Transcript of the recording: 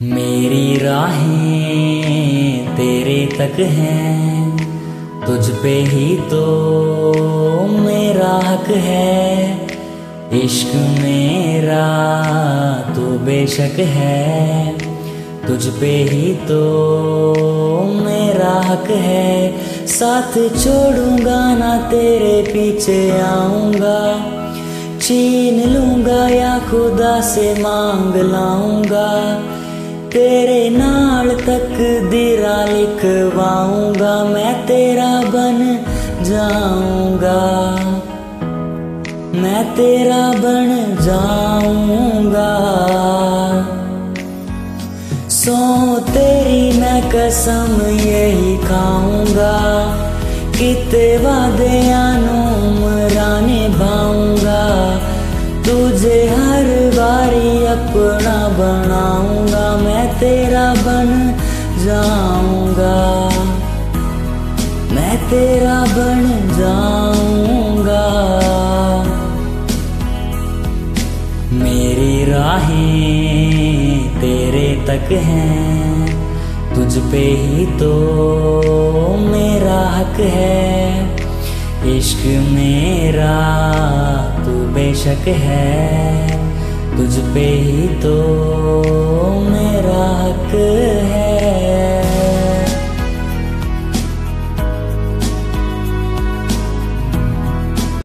मेरी राहें तेरे तक हैं, तुझ पे ही तो मेरा हक है। इश्क मेरा तो बेशक है, तुझ पे ही तो मेरा हक है। साथ छोड़ूँगा ना तेरे पीछे आऊँगा, छीन लूँगा या खुदा से मांग लाऊँगा। नाल तक दिरा लिखवाऊँगा मैं तेरा बन जाऊँगा। मैं तेरा बन जाऊँगा। सो तेरी मैं कसम यही खाऊँगा किते वादे मराने भाऊँगा तुझे हर बारी अपना बनाऊँगा। तेरा बन जाऊँगा। मैं तेरा बन जाऊँगा। मेरी राहें तेरे तक हैं, तुझ पे ही तो मेरा हक है। इश्क मेरा तू बेशक है, तुझ पे ही तो